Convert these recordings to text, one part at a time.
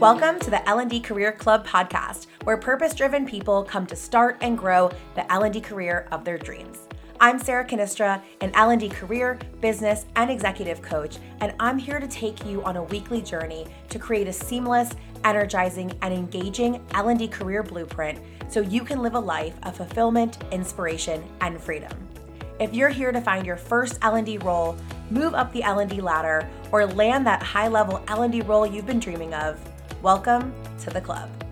Welcome to the L&D Career Club podcast, where purpose-driven people come to start and grow the L&D career of their dreams. I'm Sarah Cannistra, an L&D career, business, and executive coach, and I'm here to take you on a weekly journey to create a seamless, energizing, and engaging L&D career blueprint so you can live a life of fulfillment, inspiration, and freedom. If you're here to find your first L&D role, move up the L&D ladder, or land that high-level L&D role you've been dreaming of, welcome to the club.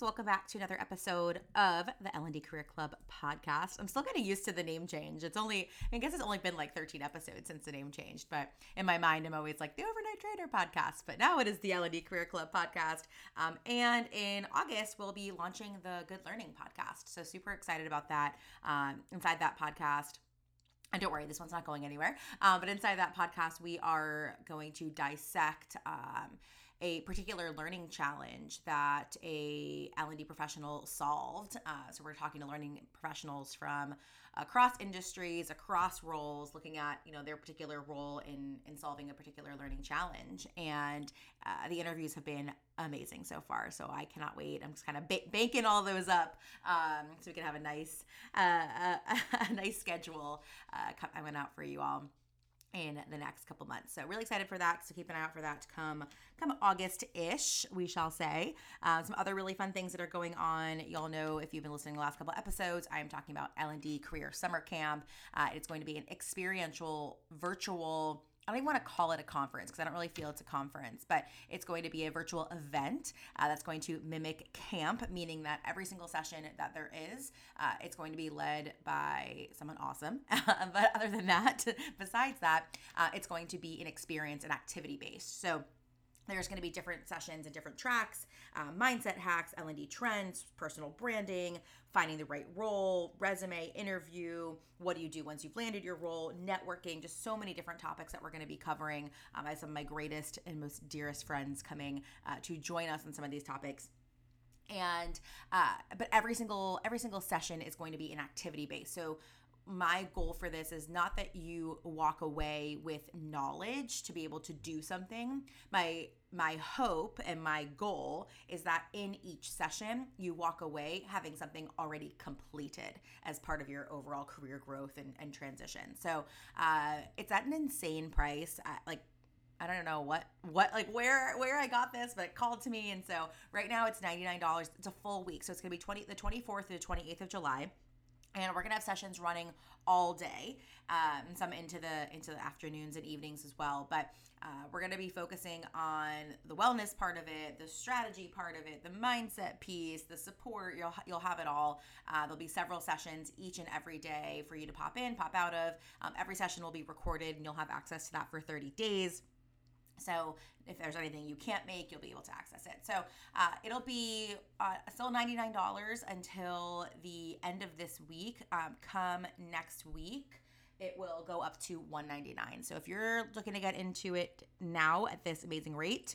Friends. Welcome back to another episode of the L&D Career Club podcast. I'm still getting used to the name change. It's only, I guess it's only been like 13 episodes since the name changed, but in my mind, I'm always like the Overnight Trainer podcast. But now it is the L&D Career Club podcast. Um, and in August, we'll be launching the Good Learning podcast. So super excited about that. Um, inside that podcast, and don't worry, this one's not going anywhere. Um, but inside that podcast, we are going to dissect um, a particular learning challenge that a L&D professional solved. Uh, so we're talking to learning professionals from across industries, across roles, looking at you know their particular role in in solving a particular learning challenge. And uh, the interviews have been amazing so far. So I cannot wait. I'm just kind of ba- banking all those up um, so we can have a nice uh, a, a nice schedule uh, coming out for you all in the next couple months. So really excited for that. So keep an eye out for that to come come August-ish, we shall say. Uh, some other really fun things that are going on. Y'all know if you've been listening the last couple episodes, I am talking about L&D Career Summer Camp. Uh, it's going to be an experiential virtual I don't even want to call it a conference because I don't really feel it's a conference, but it's going to be a virtual event uh, that's going to mimic camp, meaning that every single session that there is, uh, it's going to be led by someone awesome. but other than that, besides that, uh, it's going to be an experience and activity based. So there's going to be different sessions and different tracks um, mindset hacks l&d trends personal branding finding the right role resume interview what do you do once you've landed your role networking just so many different topics that we're going to be covering um, i have some of my greatest and most dearest friends coming uh, to join us on some of these topics. And uh, but every single every single session is going to be an activity based so my goal for this is not that you walk away with knowledge to be able to do something. My my hope and my goal is that in each session you walk away having something already completed as part of your overall career growth and, and transition. So uh, it's at an insane price. Like I don't know what what like where where I got this, but it called to me, and so right now it's ninety nine dollars. It's a full week, so it's gonna be twenty the twenty fourth to the twenty eighth of July and we're gonna have sessions running all day um, and some into the into the afternoons and evenings as well. But uh, we're to be focusing on the wellness part of it the strategy part of it the mindset piece the support. You'll you'll have it all. Uh, there'll be several sessions each and every day for you to pop in pop out of. Um, every session will be recorded and you'll have access to that for 30 days so if there's anything you can't make, you'll be able to access it. So uh, it'll be uh, still $99 until the end of this week. Um, come next week, it will go up to 199. So if you're looking to get into it now at this amazing rate,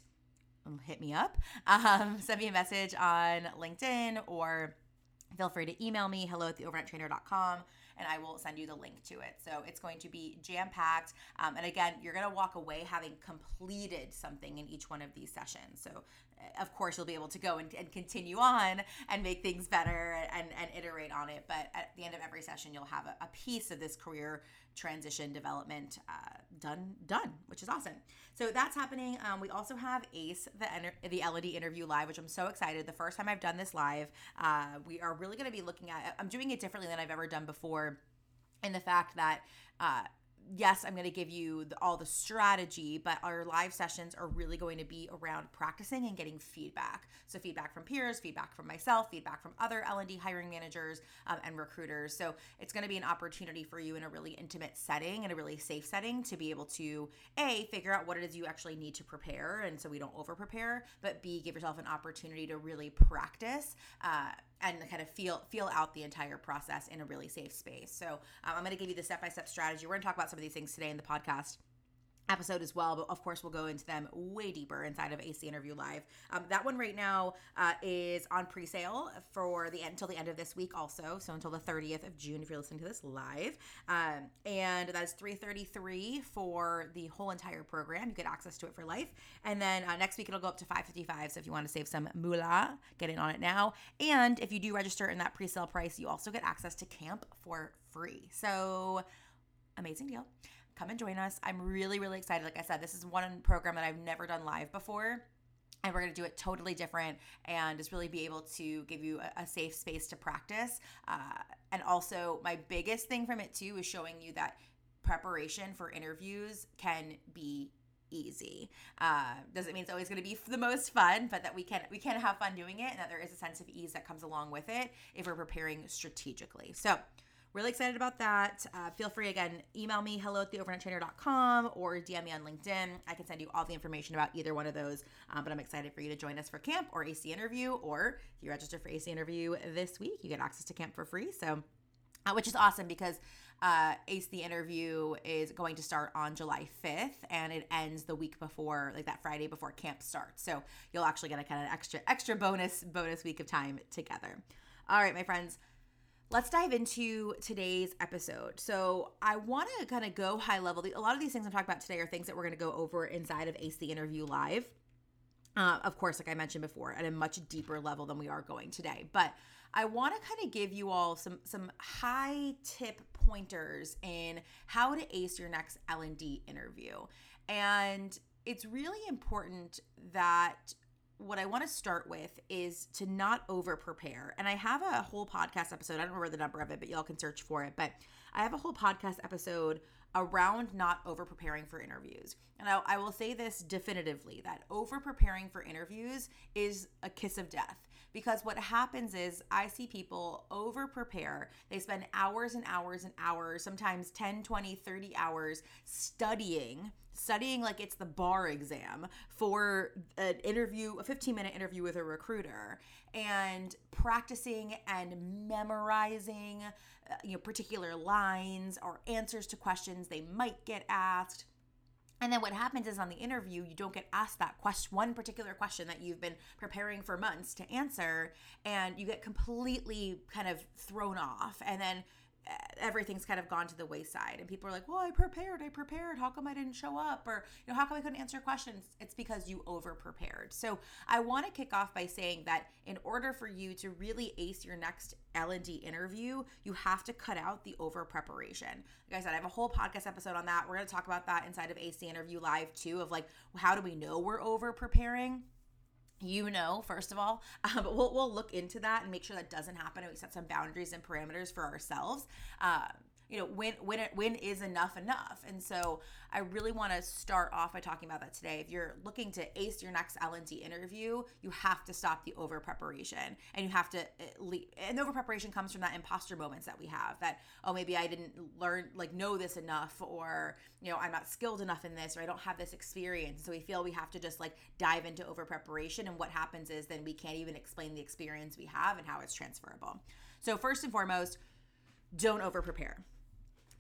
hit me up. Um, send me a message on LinkedIn or feel free to email me hello at theovernighttrainer.com and I will send you the link to it. So it's going to be jam packed. Um, and again, you're going to walk away having completed something in each one of these sessions. So, uh, of course, you'll be able to go and, and continue on and make things better and, and iterate on it. But at the end of every session, you'll have a, a piece of this career transition development uh, done done which is awesome so that's happening um, we also have ace the the L&D interview live which i'm so excited the first time i've done this live uh, we are really going to be looking at i'm doing it differently than i've ever done before in the fact that uh, yes, I'm going to give you the, all the strategy, but our live sessions are really going to be around practicing and getting feedback. So feedback from peers, feedback from myself, feedback from other L&D hiring managers um, and recruiters. So it's going to be an opportunity for you in a really intimate setting and a really safe setting to be able to a figure out what it is you actually need to prepare, and so we don't over prepare, but b give yourself an opportunity to really practice. Uh, and kind of feel feel out the entire process in a really safe space. So um, I'm going to give you the step by step strategy. We're going to talk about some of these things today in the podcast. Episode as well but of course we'll go into them way deeper inside of Ace interview live. Um, that one right now uh, is on pre-sale for the end until the end of this week also so until the 30th of june if you're listening to this live. Um, and that is 333 for the whole entire program. You get access to it for life. And then uh, next week it'll go up to 555 so if you want to save some moolah get in on it now. And if you do register in that pre-sale price you also get access to camp for free. So amazing deal come and join us. I'm really, really excited. Like I said, this is one program that I've never done live before. And we're going to do it totally different and just really be able to give you a, a safe space to practice. Uh, and also, my biggest thing from it too is showing you that preparation for interviews can be easy. Uh, doesn't mean it's always going to be the most fun, but that we can we can have fun doing it, and that there is a sense of ease that comes along with it if we're preparing strategically. So really excited about that. Uh, feel free again, email me hello at theovernighttrainer.com or DM me on LinkedIn. I can send you all the information about either one of those. Um, but I'm excited for you to join us for camp or Ace interview, or if you register for Ace interview this week, you get access to camp for free. So, uh, which is awesome because uh, Ace the interview is going to start on July 5th and it ends the week before, like that Friday before camp starts. So you'll actually get a kind of extra extra bonus bonus week of time together. All right, my friends let's dive into today's episode. So, I want to kind of go high level. A lot of these things I'm talking about today are things that we're going to go over inside of Ace Interview Live. Uh, of course, like I mentioned before, at a much deeper level than we are going today. But I want to kind of give you all some some high tip pointers in how to ace your next L and D interview, and it's really important that what I want to start with is to not over prepare. And I have a whole podcast episode. I don't remember the number of it, but y'all can search for it. But I have a whole podcast episode around not over preparing for interviews. And I, I will say this definitively that over preparing for interviews is a kiss of death. Because what happens is, I see people over prepare. They spend hours and hours and hours, sometimes 10, 20, 30 hours studying studying like it's the bar exam for an interview, a 15 minute interview with a recruiter, and practicing and memorizing, uh, you know, particular lines or answers to questions they might get asked. And then what happens is on the interview, you don't get asked that question, one particular question that you've been preparing for months to answer, and you get completely kind of thrown off. And then everything's kind of gone to the wayside and people are like well i prepared i prepared. How come i didn't show up? Or you know how come i couldn't answer questions? It's because you over prepared so i want to kick off by saying that in order for you to really ace your next l&d interview you have to cut out the over preparation like i said i have a whole podcast episode on that. We're going to talk about that inside of Ace interview live too of like how do we know we're over preparing you know, first of all, uh, but we'll, we'll look into that and make sure that doesn't happen and we set some boundaries and parameters for ourselves. Uh, you know when when it when is enough enough? And so i really want to start off by talking about that today. If you're looking to ace your next l&d interview you have to stop the over preparation and you have to eh, leave and over preparation comes from that imposter moments that we have that oh maybe i didn't learn like know this enough or you know i'm not skilled enough in this or i don't have this experience. So we feel we have to just like dive into over preparation and what happens is then we can't even explain the experience we have and how it's transferable. So first and foremost don't over prepare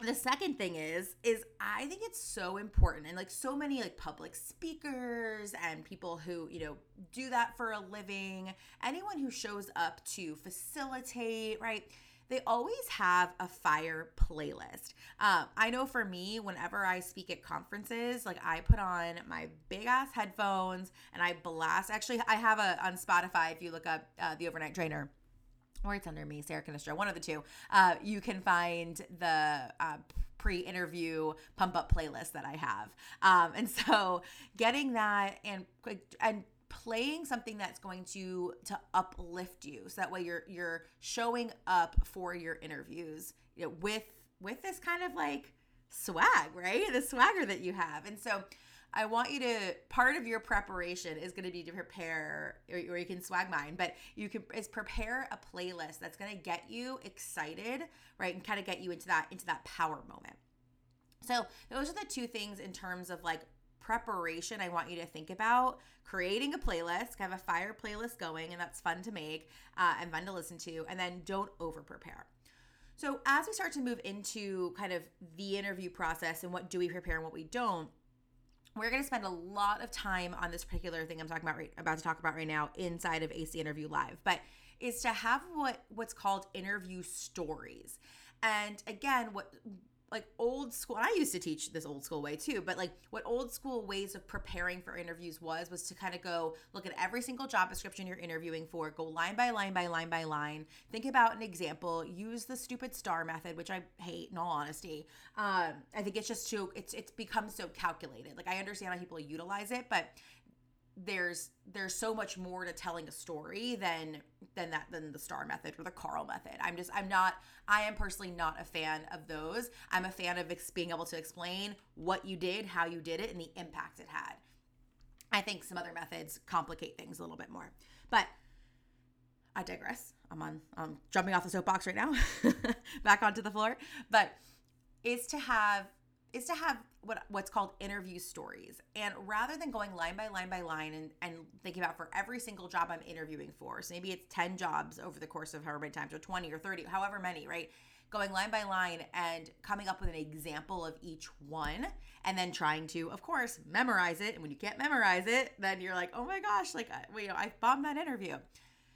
the second thing is is i think it's so important and like so many like public speakers and people who you know do that for a living anyone who shows up to facilitate right they always have a fire playlist. Um, I know for me, whenever I speak at conferences, like I put on my big ass headphones and I blast. Actually, I have a on Spotify. If you look up uh, the Overnight Trainer, or it's under me, Sarah Cannistra, one of the two. Uh, you can find the uh, pre-interview pump up playlist that I have, um, and so getting that and and playing something that's going to to uplift you, so that way you're you're showing up for your interviews you know, with with this kind of like swag, right? The swagger that you have, and so I want you to part of your preparation is going to be to prepare, or, or you can swag mine, but you can is prepare a playlist that's going to get you excited, right, and kind of get you into that into that power moment. So those are the two things in terms of like preparation I want you to think about creating a playlist, have a fire playlist going, and that's fun to make uh, and fun to listen to, and then don't over prepare. So, as we start to move into kind of the interview process and what do we prepare and what we don't, we're going to spend a lot of time on this particular thing I'm talking about right about to talk about right now inside of Ace Interview Live, but is to have what what's called interview stories. And again, what like old school i used to teach this old school way too but like what old school ways of preparing for interviews was was to kind of go look at every single job description you're interviewing for go line by line by line by line think about an example use the stupid star method which i hate in all honesty. Um, i think it's just too it's it's become so calculated. Like i understand how people utilize it but there's there's so much more to telling a story than than that than the star method or the carl method. I'm just i'm not i am personally not a fan of those. I'm a fan of ex- being able to explain what you did how you did it and the impact it had. I think some other methods complicate things a little bit more. But i digress. I'm on i'm jumping off the soapbox right now. Back onto the floor. But is to have is to have what what's called interview stories. And rather than going line by line by line and, and thinking about for every single job I'm interviewing for, so maybe it's 10 jobs over the course of however many times, or 20 or 30, however many, right? Going line by line and coming up with an example of each one and then trying to, of course, memorize it. And when you can't memorize it, then you're like, oh my gosh, like, I, you know, I bombed that interview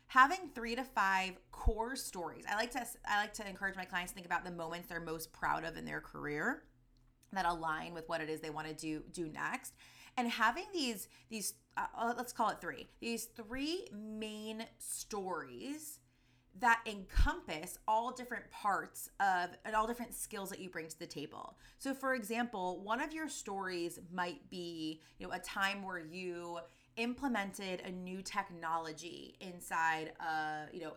having three to five core stories i like to i like to encourage my clients to think about the moments they're most proud of in their career that align with what it is they want to do do next and having these these uh, uh, let's call it three these three main stories that encompass all different parts of and all different skills that you bring to the table. So for example, one of your stories might be, you know, a time where you implemented a new technology inside uh, you know,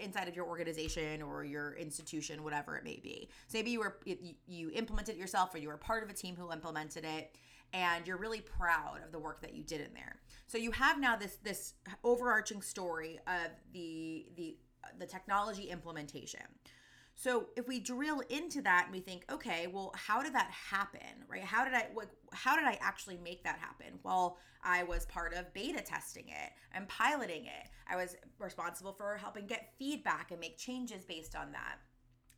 inside of your organization or your institution, whatever it may be. So maybe you were you implemented it yourself, or you were part of a team who implemented it, and you're really proud of the work that you did in there. So you have now this this overarching story of the the the technology implementation. So if we drill into that and we think, okay, well, how did that happen, right? How did I like how did I actually make that happen? Well, I was part of beta testing it and piloting it. I was responsible for helping get feedback and make changes based on that.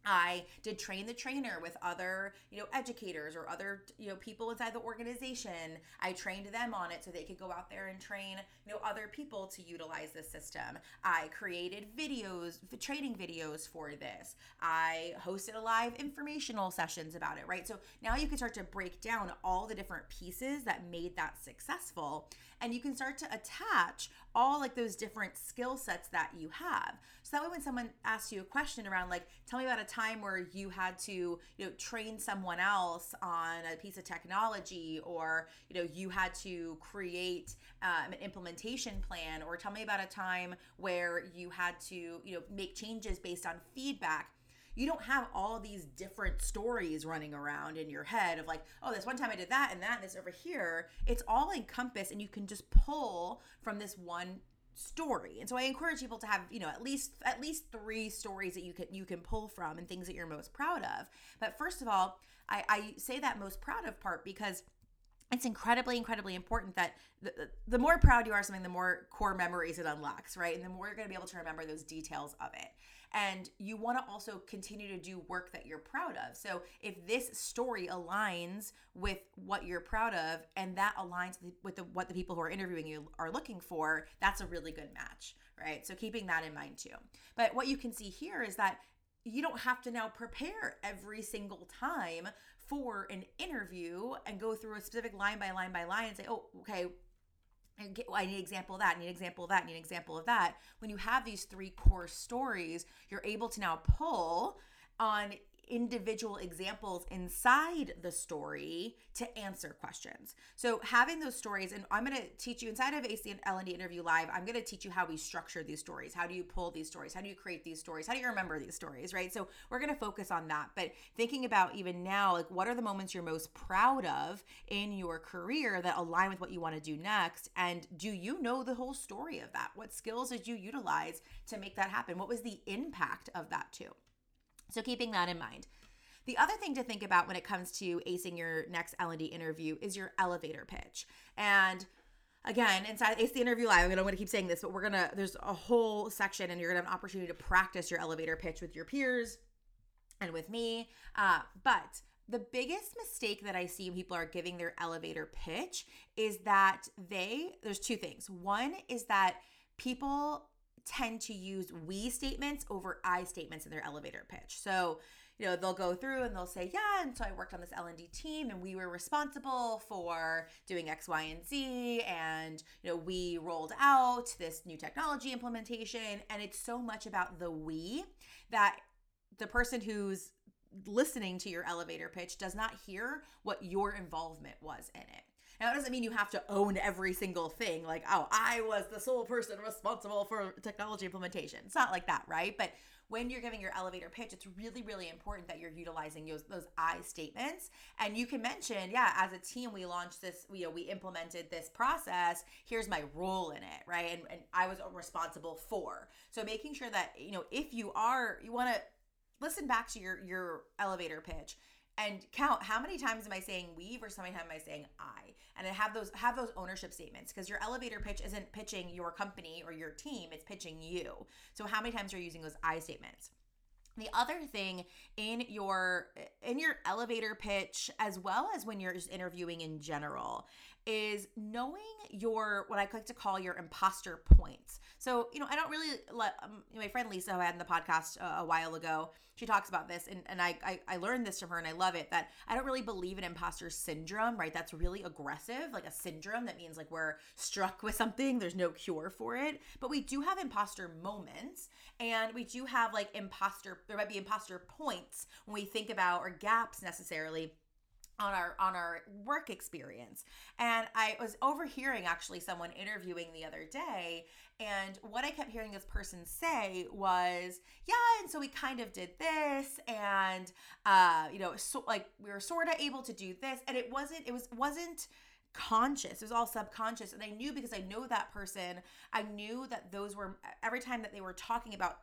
I did train the trainer with other, you know, educators or other, you know, people inside the organization. I trained them on it so they could go out there and train, you know, other people to utilize this system. I created videos, training videos for this. I hosted a live informational sessions about it, right? So now you can start to break down all the different pieces that made that successful and you can start to attach all like those different skill sets that you have. So that way when someone asks you a question around like tell me about a time where you had to, you know, train someone else on a piece of technology or, you know, you had to create um, an implementation plan or tell me about a time where you had to, you know, make changes based on feedback you don't have all these different stories running around in your head of like, oh, this one time I did that and that and this over here. It's all encompassed and you can just pull from this one story. And so I encourage people to have, you know, at least at least 3 stories that you can you can pull from and things that you're most proud of. But first of all, I, I say that most proud of part because it's incredibly incredibly important that the, the more proud you are something the more core memories it unlocks right and the more you're going to be able to remember those details of it and you want to also continue to do work that you're proud of. So if this story aligns with what you're proud of and that aligns with the, what the people who are interviewing you are looking for, that's a really good match, right? So keeping that in mind too. But what you can see here is that you don't have to now prepare every single time for an interview and go through a specific line by line by line and say, oh, okay, I need an example of that, I need an example of that, I need an example of that. When you have these three core stories, you're able to now pull on individual examples inside the story to answer questions. So having those stories, and I'm going to teach you inside of Ace and L&D Interview Live, I'm going to teach you how we structure these stories. How do you pull these stories? How do you create these stories? How do you remember these stories, right? So we're going to focus on that. But thinking about even now, like what are the moments you're most proud of in your career that align with what you want to do next? And do you know the whole story of that? What skills did you utilize to make that happen? What was the impact of that too? So keeping that in mind. The other thing to think about when it comes to acing your next L&D interview is your elevator pitch. And again, inside Ace the Interview Live, I'm gonna, keep saying this, but we're gonna, there's a whole section and you're gonna have an opportunity to practice your elevator pitch with your peers and with me. Uh, but the biggest mistake that I see when people are giving their elevator pitch is that they, there's two things. One is that people tend to use we statements over I statements in their elevator pitch. So, you know, they'll go through and they'll say, yeah, and so I worked on this L&D team and we were responsible for doing X, Y, and Z. And, you know, we rolled out this new technology implementation. And it's so much about the we that the person who's listening to your elevator pitch does not hear what your involvement was in it. Now, it doesn't mean you have to own every single thing, like, oh, I was the sole person responsible for technology implementation. It's not like that, right? But when you're giving your elevator pitch, it's really, really important that you're utilizing those, those I statements. And you can mention, yeah, as a team, we launched this, you know, we implemented this process. Here's my role in it, right? And, and I was responsible for. So making sure that, you know, if you are, you want to listen back to your your elevator pitch and count how many times am I saying we versus how many times am I saying I, and have those have those ownership statements because your elevator pitch isn't pitching your company or your team; it's pitching you. So how many times are you using those I statements? The other thing in your in your elevator pitch as well as when you're just interviewing in general is knowing your what I like to call your imposter points. So, you know, I don't really let um, my friend Lisa, who I had in the podcast uh, a while ago, she talks about this, and, and I, I, I learned this from her and I love it that I don't really believe in imposter syndrome, right? That's really aggressive, like a syndrome that means like we're struck with something, there's no cure for it. But we do have imposter moments, and we do have like imposter, there might be imposter points when we think about, or gaps necessarily on our on our work experience. And i was overhearing actually someone interviewing the other day and what i kept hearing this person say was yeah and so we kind of did this and uh you know so like we were sort of able to do this. And it wasn't it was wasn't conscious. It was all subconscious. And i knew because i know that person. I knew that those were every time that they were talking about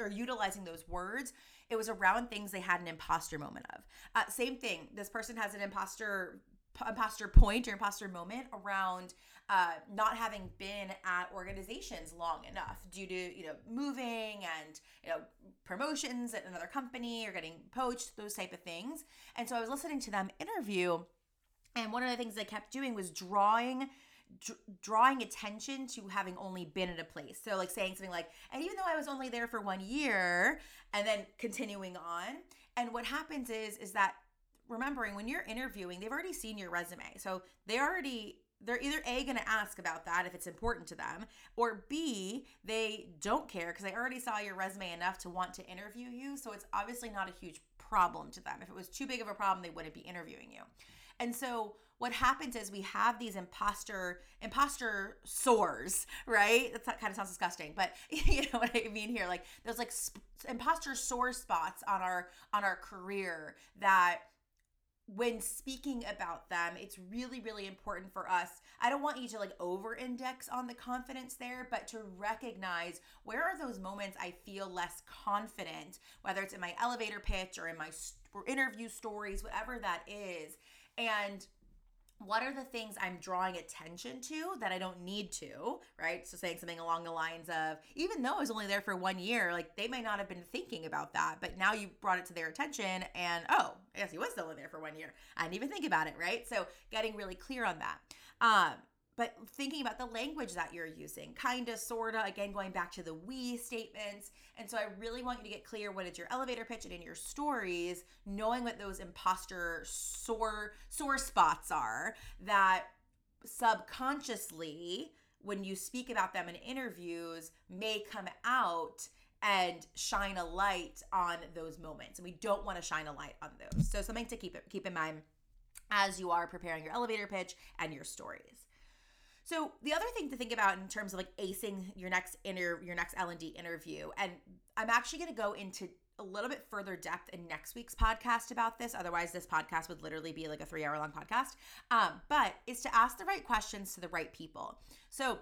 or utilizing those words it was around things they had an imposter moment of. Uh, same thing. This person has an imposter imposter point or imposter moment around uh, not having been at organizations long enough due to you know moving and you know promotions at another company or getting poached those type of things and so i was listening to them interview and one of the things they kept doing was drawing drawing attention to having only been at a place. So like saying something like, and even though I was only there for one year, and then continuing on. And what happens is is that remembering when you're interviewing, they've already seen your resume. So they already they're either A to ask about that if it's important to them, or B, they don't care because they already saw your resume enough to want to interview you. So it's obviously not a huge problem to them. If it was too big of a problem, they wouldn't be interviewing you. And so what happens is we have these imposter imposter sores, right? That's, that kind of sounds disgusting, but you know what I mean here. Like there's like sp- imposter sore spots on our on our career that when speaking about them, it's really, really important for us. I don't want you to like over index on the confidence there, but to recognize where are those moments I feel less confident, whether it's in my elevator pitch or in my st- interview stories, whatever that is. And what are the things I'm drawing attention to that I don't need to, right? So saying something along the lines of, even though I was only there for one year, like they may not have been thinking about that, but now you brought it to their attention and oh, I guess he was still in there for one year. I didn't even think about it, right? So getting really clear on that. Um, but thinking about the language that you're using, kind of, sort of, again, going back to the we statements. And so I really want you to get clear when it's your elevator pitch and in your stories, knowing what those imposter sore, sore spots are that subconsciously, when you speak about them in interviews, may come out and shine a light on those moments. And we don't want to shine a light on those. So something to keep it, keep in mind as you are preparing your elevator pitch and your stories. So the other thing to think about in terms of like acing your next inter your next L and D interview, and I'm actually going to go into a little bit further depth in next week's podcast about this. Otherwise, this podcast would literally be like a three hour long podcast. Um, but is to ask the right questions to the right people. So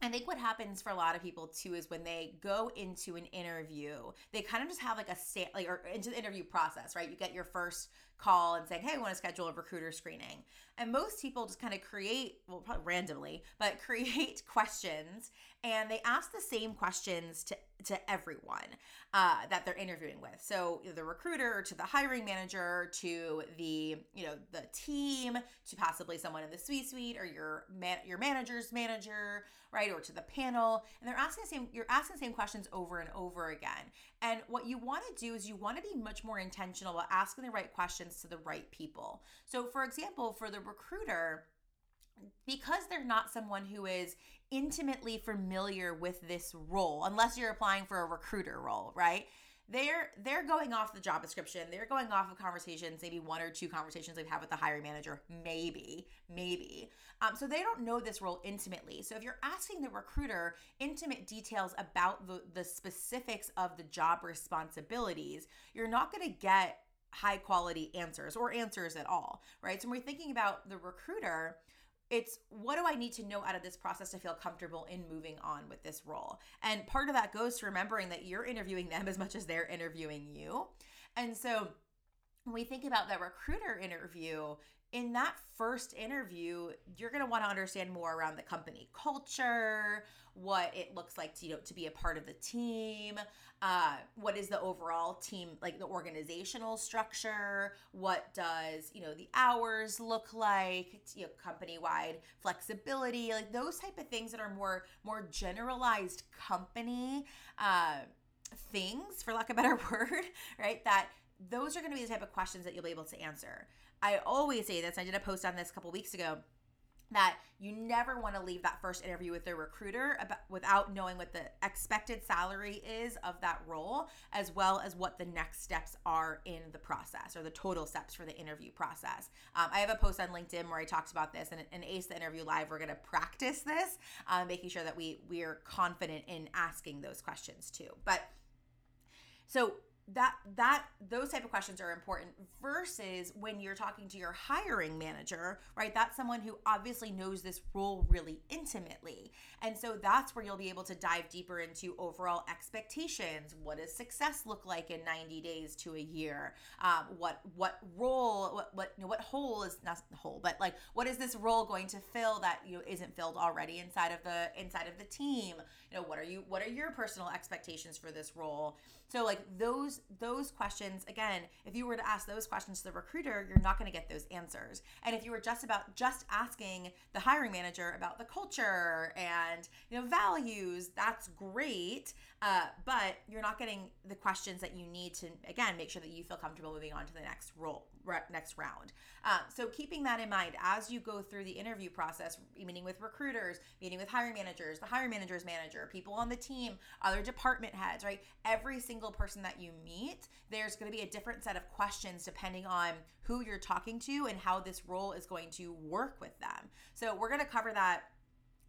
I think what happens for a lot of people too is when they go into an interview, they kind of just have like a state, like or into the interview process, right? You get your first call and saying, hey, I want to schedule a recruiter screening. And most people just kind of create, well, probably randomly, but create questions and they ask the same questions to, to everyone uh, that they're interviewing with. So the recruiter to the hiring manager to the, you know, the team to possibly someone in the C-suite or your man, your manager's manager, right? Or to the panel. And they're asking the same, you're asking the same questions over and over again. And what you want to do is you want to be much more intentional about asking the right questions to the right people. So for example, for the recruiter, because they're not someone who is intimately familiar with this role unless you're applying for a recruiter role right they're they're going off the job description. They're going off of conversations maybe one or two conversations they've had with the hiring manager. Maybe maybe. Um, so they don't know this role intimately. So if you're asking the recruiter intimate details about the, the specifics of the job responsibilities you're not going to get high quality answers or answers at all right? So when we're thinking about the recruiter it's what do I need to know out of this process to feel comfortable in moving on with this role? And part of that goes to remembering that you're interviewing them as much as they're interviewing you. And so when we think about that recruiter interview, in that first interview, you're going to want to understand more around the company culture, what it looks like to you know to be a part of the team, uh, what is the overall team like the organizational structure, what does you know the hours look like, you know company wide flexibility, like those type of things that are more more generalized company uh, things, for lack of a better word, right? That those are going to be the type of questions that you'll be able to answer. I always say this. I did a post on this a couple weeks ago that you never want to leave that first interview with the recruiter about, without knowing what the expected salary is of that role, as well as what the next steps are in the process or the total steps for the interview process. Um, I have a post on LinkedIn where I talked about this, and in Ace the Interview Live, we're going to practice this, um, making sure that we we are confident in asking those questions too. But so that that those type of questions are important versus when you're talking to your hiring manager right? That's someone who obviously knows this role really intimately. And so that's where you'll be able to dive deeper into overall expectations. What does success look like in 90 days to a year? Um, what what role what what you know, what hole is not the hole but like what is this role going to fill that you know isn't filled already inside of the inside of the team you know what are you what are your personal expectations for this role so like those those questions again, if you were to ask those questions to the recruiter, you're not going to get those answers. And if you were just about just asking the hiring manager about the culture and you know values, that's great. Uh, but you're not getting the questions that you need to again make sure that you feel comfortable moving on to the next role next round. Um, so keeping that in mind as you go through the interview process, meeting with recruiters, meeting with hiring managers, the hiring manager's manager, people on the team, other department heads, right? Every single person that you meet, there's going to be a different set of questions depending on who you're talking to and how this role is going to work with them. So we're going to cover that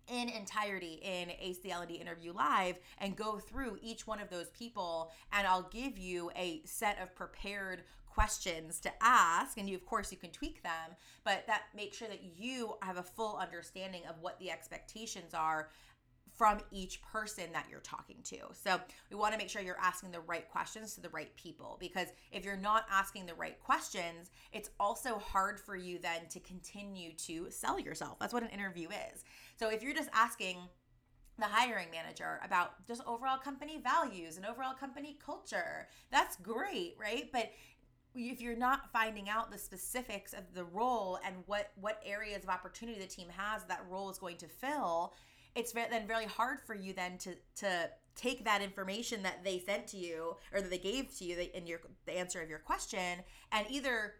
in entirety in Ace the L&D interview live and go through each one of those people and I'll give you a set of prepared questions to ask and you of course you can tweak them but that make sure that you have a full understanding of what the expectations are from each person that you're talking to. So we want to make sure you're asking the right questions to the right people because if you're not asking the right questions, it's also hard for you then to continue to sell yourself. That's what an interview is. So if you're just asking the hiring manager about just overall company values and overall company culture, that's great, right? But if you're not finding out the specifics of the role and what what areas of opportunity the team has that role is going to fill it's then very hard for you then to to take that information that they sent to you or that they gave to you in your the answer of your question and either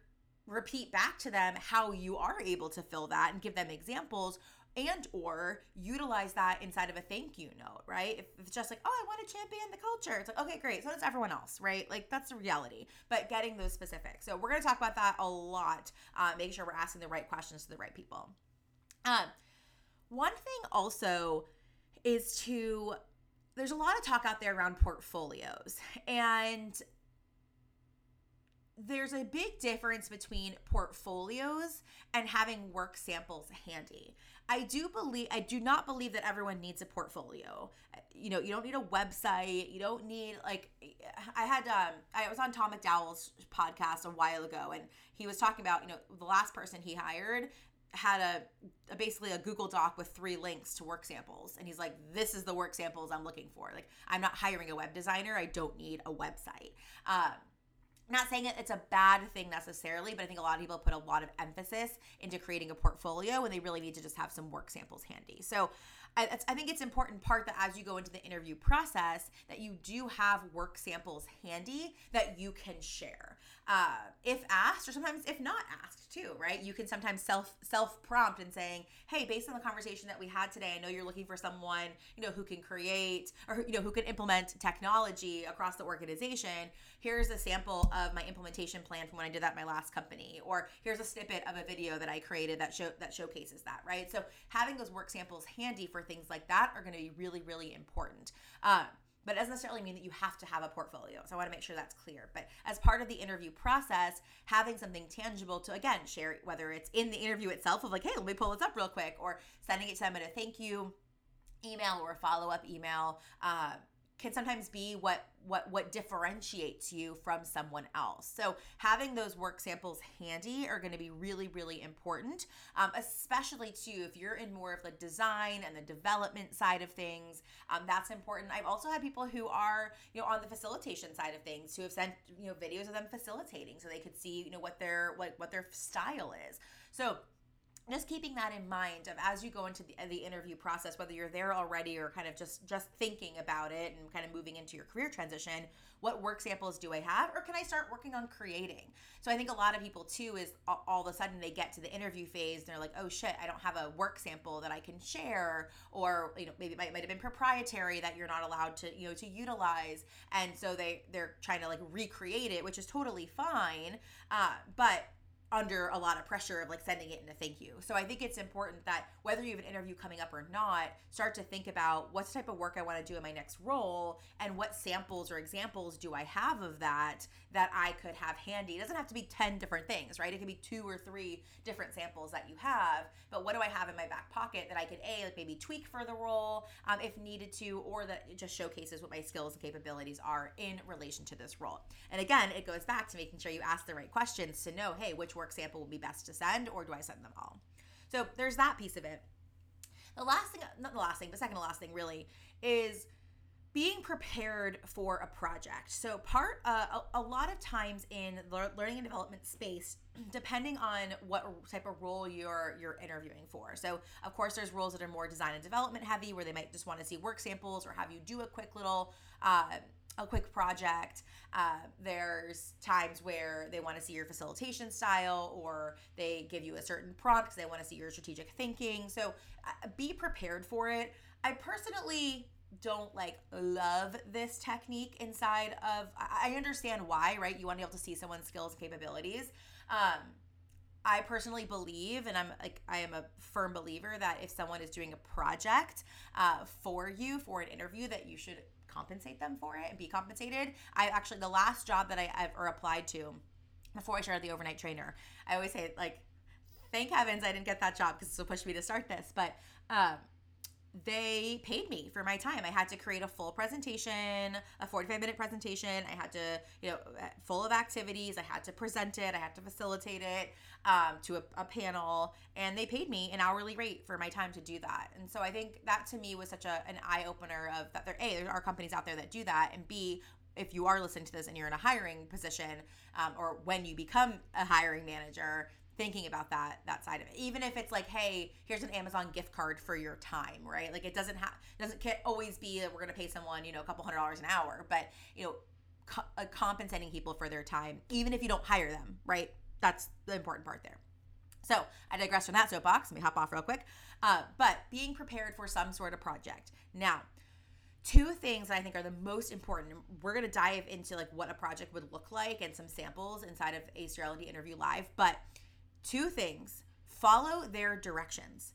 repeat back to them how you are able to fill that and give them examples and or utilize that inside of a thank you note right? If it's just like oh i want to champion the culture it's like okay great so does everyone else right? Like that's the reality but getting those specifics. So we're going to talk about that a lot uh, making sure we're asking the right questions to the right people. Um, one thing also is to there's a lot of talk out there around portfolios and there's a big difference between portfolios and having work samples handy. I do believe I do not believe that everyone needs a portfolio. You know, you don't need a website. You don't need like I had um I was on Tom McDowell's podcast a while ago and he was talking about, you know, the last person he hired had a, a, basically a Google Doc with three links to work samples, and he's like, "This is the work samples I'm looking for. Like, I'm not hiring a web designer. I don't need a website." Um, not saying it's a bad thing necessarily, but I think a lot of people put a lot of emphasis into creating a portfolio when they really need to just have some work samples handy. So I, I, think it's important part that as you go into the interview process that you do have work samples handy that you can share. Uh, if asked or sometimes if not asked too right? You can sometimes self self prompt and saying hey based on the conversation that we had today i know you're looking for someone you know who can create or you know who can implement technology across the organization. Here's a sample of my implementation plan from when i did that my last company or here's a snippet of a video that i created that show that showcases that right? So having those work samples handy for things like that are going to be really really important um, but it doesn't necessarily mean that you have to have a portfolio. So I want to make sure that's clear. But as part of the interview process, having something tangible to again share, whether it's in the interview itself of like, hey, let me pull this up real quick, or sending it to them in a thank you email or a follow up email. Uh, can sometimes be what what what differentiates you from someone else. So having those work samples handy are going to be really really important um, especially too if you're in more of the design and the development side of things um, that's important. I've also had people who are you know on the facilitation side of things who have sent you know videos of them facilitating so they could see you know what their what what their style is. So just keeping that in mind of as you go into the, the interview process whether you're there already or kind of just just thinking about it and kind of moving into your career transition what work samples do i have? Or can i start working on creating? So i think a lot of people too is all, of a sudden they get to the interview phase and they're like oh shit i don't have a work sample that i can share. Or you know maybe it might, might have been proprietary that you're not allowed to you know to utilize. And so they they're trying to like recreate it which is totally fine. Uh, but under a lot of pressure of like sending it in a thank you. So I think it's important that whether you have an interview coming up or not, start to think about what type of work I want to do in my next role and what samples or examples do I have of that that I could have handy. It doesn't have to be 10 different things, right? It could be two or three different samples that you have, but what do I have in my back pocket that I could A, like maybe tweak for the role um, if needed to, or that just showcases what my skills and capabilities are in relation to this role. And again, it goes back to making sure you ask the right questions to know, hey, which work sample would be best to send, or do I send them all? So there's that piece of it. The last thing, not the last thing, but second to last thing really is being prepared for a project. So part uh, a, a, lot of times in the learning and development space, depending on what type of role you're you're interviewing for. So of course, there's roles that are more design and development heavy, where they might just want to see work samples or have you do a quick little. Uh, a quick project. Uh, there's times where they want to see your facilitation style or they give you a certain prompt because they want to see your strategic thinking. So uh, be prepared for it. I personally don't like love this technique inside of I understand why, right? You want to be able to see someone's skills and capabilities. Um, I personally believe, and I'm like, I am a firm believer that if someone is doing a project uh, for you for an interview, that you should compensate them for it and be compensated. I actually, the last job that I ever applied to before I started the overnight trainer, I always say, like, thank heavens I didn't get that job because will push me to start this. But, um, they paid me for my time. I had to create a full presentation, a 45 minute presentation. I had to, you know, full of activities. I had to present it. I had to facilitate it um, to a, a, panel. And they paid me an hourly rate for my time to do that. And so I think that to me was such a, an eye opener of that there, A, there are companies out there that do that. And B, if you are listening to this and you're in a hiring position um, or when you become a hiring manager, thinking about that that side of it. Even if it's like hey here's an amazon gift card for your time right? Like it doesn't have doesn't can't always be that we're going to pay someone you know a couple hundred dollars an hour but you know co- uh, compensating people for their time even if you don't hire them right? That's the important part there. So i digress from that soapbox. Let me hop off real quick. Uh, but being prepared for some sort of project. Now two things that I think are the most important. We're going to dive into like what a project would look like and some samples inside of Ace the L&D Interview Live. But Two things follow their directions.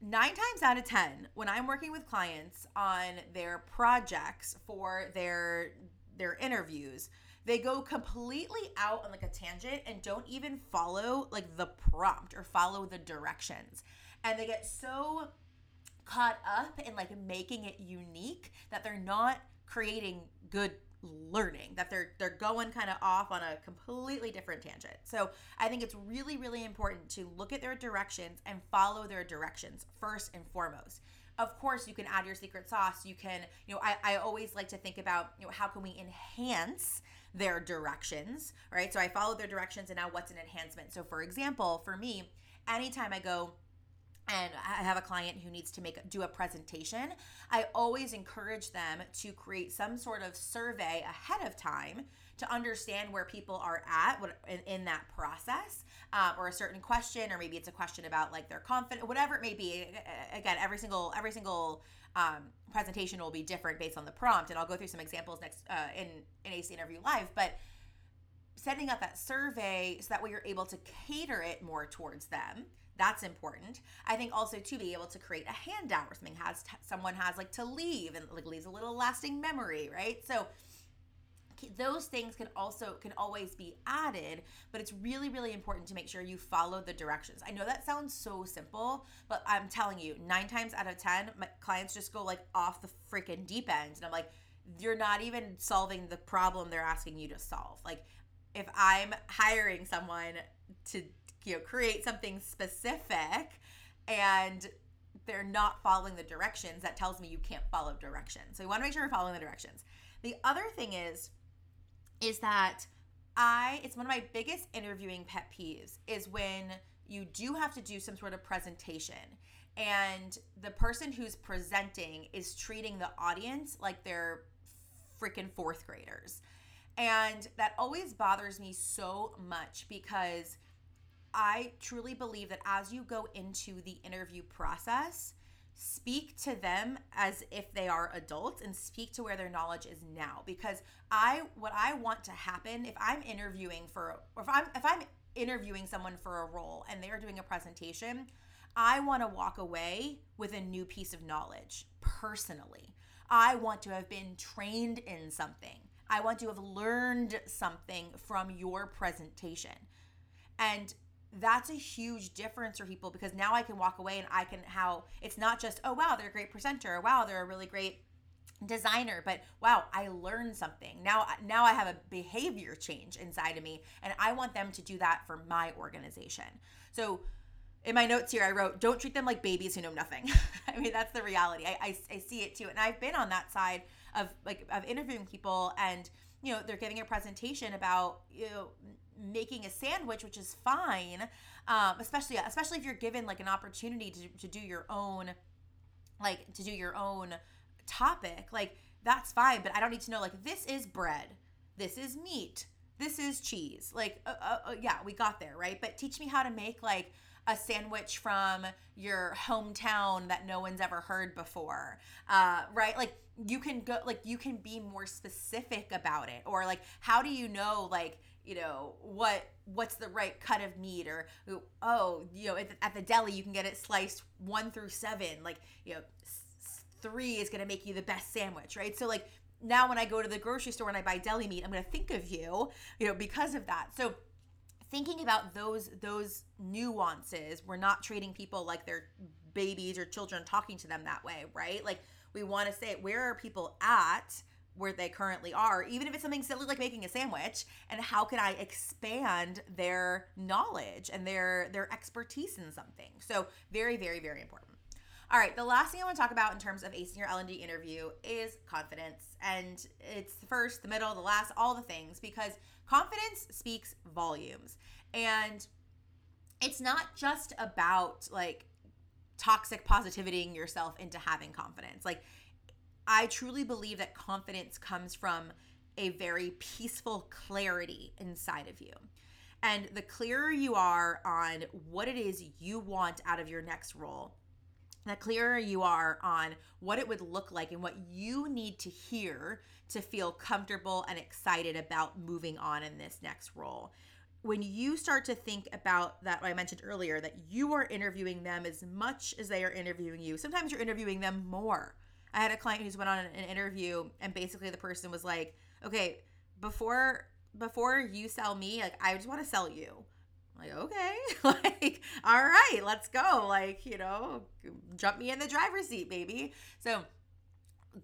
Nine times out of 10, when I'm working with clients on their projects for their their interviews, they go completely out on like a tangent and don't even follow like the prompt or follow the directions. And they get so caught up in like making it unique that they're not creating good learning that they're they're going kind of off on a completely different tangent. So, I think it's really really important to look at their directions and follow their directions first and foremost. Of course, you can add your secret sauce. You can, you know, I, I always like to think about, you know, how can we enhance their directions, right? So I follow their directions and now what's an enhancement? So for example, for me, anytime I go and I have a client who needs to make do a presentation, I always encourage them to create some sort of survey ahead of time to understand where people are at in, in that process um, or a certain question or maybe it's a question about like their confidence whatever it may be. Again every single every single um, presentation will be different based on the prompt. And i'll go through some examples next uh, in in Ace interview live but setting up that survey so that way you're able to cater it more towards them that's important. I think also to be able to create a handout or something has someone has like to leave and like leaves a little lasting memory, right? So those things can also can always be added but it's really really important to make sure you follow the directions i know that sounds so simple but i'm telling you nine times out of ten my clients just go like off the freaking deep end and i'm like you're not even solving the problem they're asking you to solve like if i'm hiring someone to you know create something specific and they're not following the directions that tells me you can't follow directions so you want to make sure you're following the directions the other thing is is that I it's one of my biggest interviewing pet peeves is when you do have to do some sort of presentation and the person who's presenting is treating the audience like they're freaking fourth graders. And that always bothers me so much because I truly believe that as you go into the interview process, speak to them as if they are adults and speak to where their knowledge is now. Because i what i want to happen if i'm interviewing for or if i'm if i'm interviewing someone for a role and they're doing a presentation i want to walk away with a new piece of knowledge personally. I want to have been trained in something. I want to have learned something from your presentation. And that's a huge difference for people because now I can walk away and I can how it's not just oh wow they're a great presenter wow they're a really great designer but wow I learned something. Now now I have a behavior change inside of me and I want them to do that for my organization. So in my notes here I wrote don't treat them like babies who know nothing. I mean that's the reality. I, I, I see it too and I've been on that side of like of interviewing people and you know they're giving a presentation about you know making a sandwich, which is fine. Um, especially especially if you're given like an opportunity to, to do your own like to do your own topic like that's fine but i don't need to know like this is bread this is meat this is cheese like uh, uh, uh, yeah we got there right but teach me how to make like a sandwich from your hometown that no one's ever heard before uh, right like you can go like you can be more specific about it or like how do you know like you know what what's the right cut of meat or oh you know at the, deli you can get it sliced one through seven like you know three is going to make you the best sandwich right? So like now when i go to the grocery store and i buy deli meat i'm going to think of you you know because of that. So thinking about those those nuances we're not treating people like they're babies or children talking to them that way right? Like we want to say where are people at where they currently are, even if it's something silly like making a sandwich, and how can I expand their knowledge and their their expertise in something? So very, very, very important. All right, the last thing I want to talk about in terms of acing your L&D interview is confidence. And it's the first, the middle, the last, all the things, because confidence speaks volumes. And it's not just about like toxic positivitying yourself into having confidence. Like I truly believe that confidence comes from a very peaceful clarity inside of you. And the clearer you are on what it is you want out of your next role, the clearer you are on what it would look like and what you need to hear to feel comfortable and excited about moving on in this next role. When you start to think about that, I mentioned earlier, that you are interviewing them as much as they are interviewing you, sometimes you're interviewing them more I had a client who's went on an interview and basically the person was like, okay, before before you sell me, like I just want to sell you. I'm like, okay, like, all right, let's go. Like, you know, jump me in the driver's seat, baby. So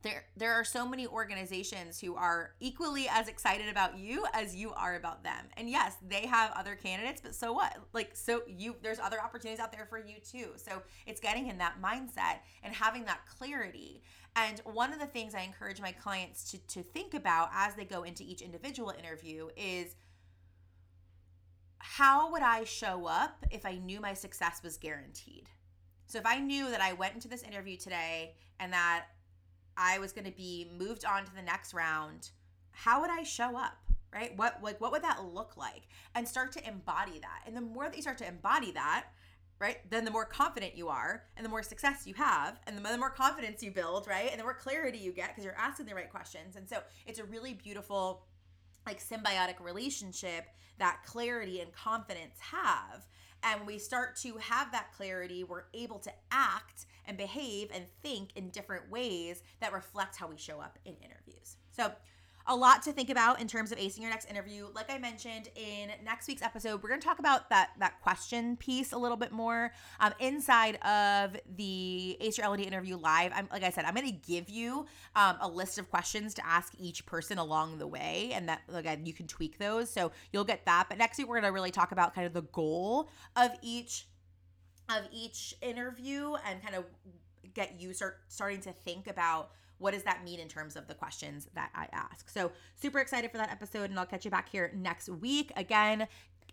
there there are so many organizations who are equally as excited about you as you are about them. And yes, they have other candidates, but so what? Like so you there's other opportunities out there for you too. So it's getting in that mindset and having that clarity. And one of the things I encourage my clients to to think about as they go into each individual interview is how would I show up if I knew my success was guaranteed? So if I knew that I went into this interview today and that I was going to be moved on to the next round, how would I show up? Right? What like what would that look like? And start to embody that. And the more that you start to embody that, right? Then the more confident you are and the more success you have and the more confidence you build, right? And the more clarity you get because you're asking the right questions. And so it's a really beautiful like symbiotic relationship that clarity and confidence have. And we start to have that clarity, we're able to act and behave and think in different ways that reflect how we show up in interviews. So, a lot to think about in terms of acing your next interview. Like I mentioned in next week's episode, we're going to talk about that that question piece a little bit more um, inside of the Ace Your L&D interview live. I'm like I said, I'm going to give you um, a list of questions to ask each person along the way, and that again you can tweak those, so you'll get that. But next week we're going to really talk about kind of the goal of each of each interview and kind of get you start starting to think about what does that mean in terms of the questions that I ask? So, super excited for that episode, and I'll catch you back here next week. Again,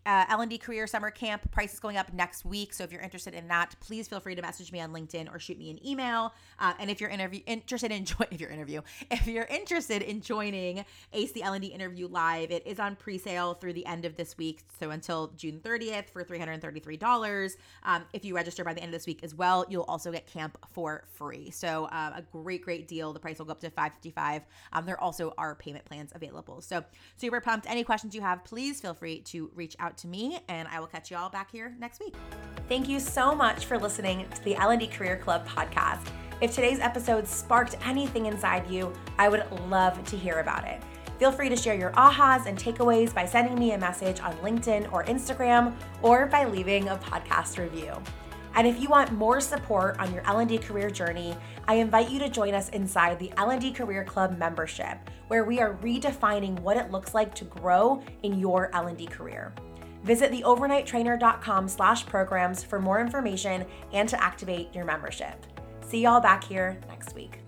uh, L&D Career Summer Camp price is going up next week. So if you're interested in that, please feel free to message me on LinkedIn or shoot me an email. Uh, and if you're interview interested in join if you're interview if you're interested in joining Ace the L&D interview live, it is on pre-sale through the end of this week. So until June 30th for $333. Um, if you register by the end of this week as well, you'll also get camp for free. So uh, a great great deal. The price will go up to 555. Um, there also are payment plans available. So super pumped. Any questions you have, please feel free to reach out out to me, and I will catch you all back here next week. Thank you so much for listening to the L&D Career Club podcast. If today's episode sparked anything inside you, I would love to hear about it. Feel free to share your ahas and takeaways by sending me a message on LinkedIn or Instagram or by leaving a podcast review. And if you want more support on your L&D career journey, I invite you to join us inside the L&D Career Club membership, where we are redefining what it looks like to grow in your L&D career. Visit theovernighttrainer.com slash programs for more information and to activate your membership. See y'all back here next week.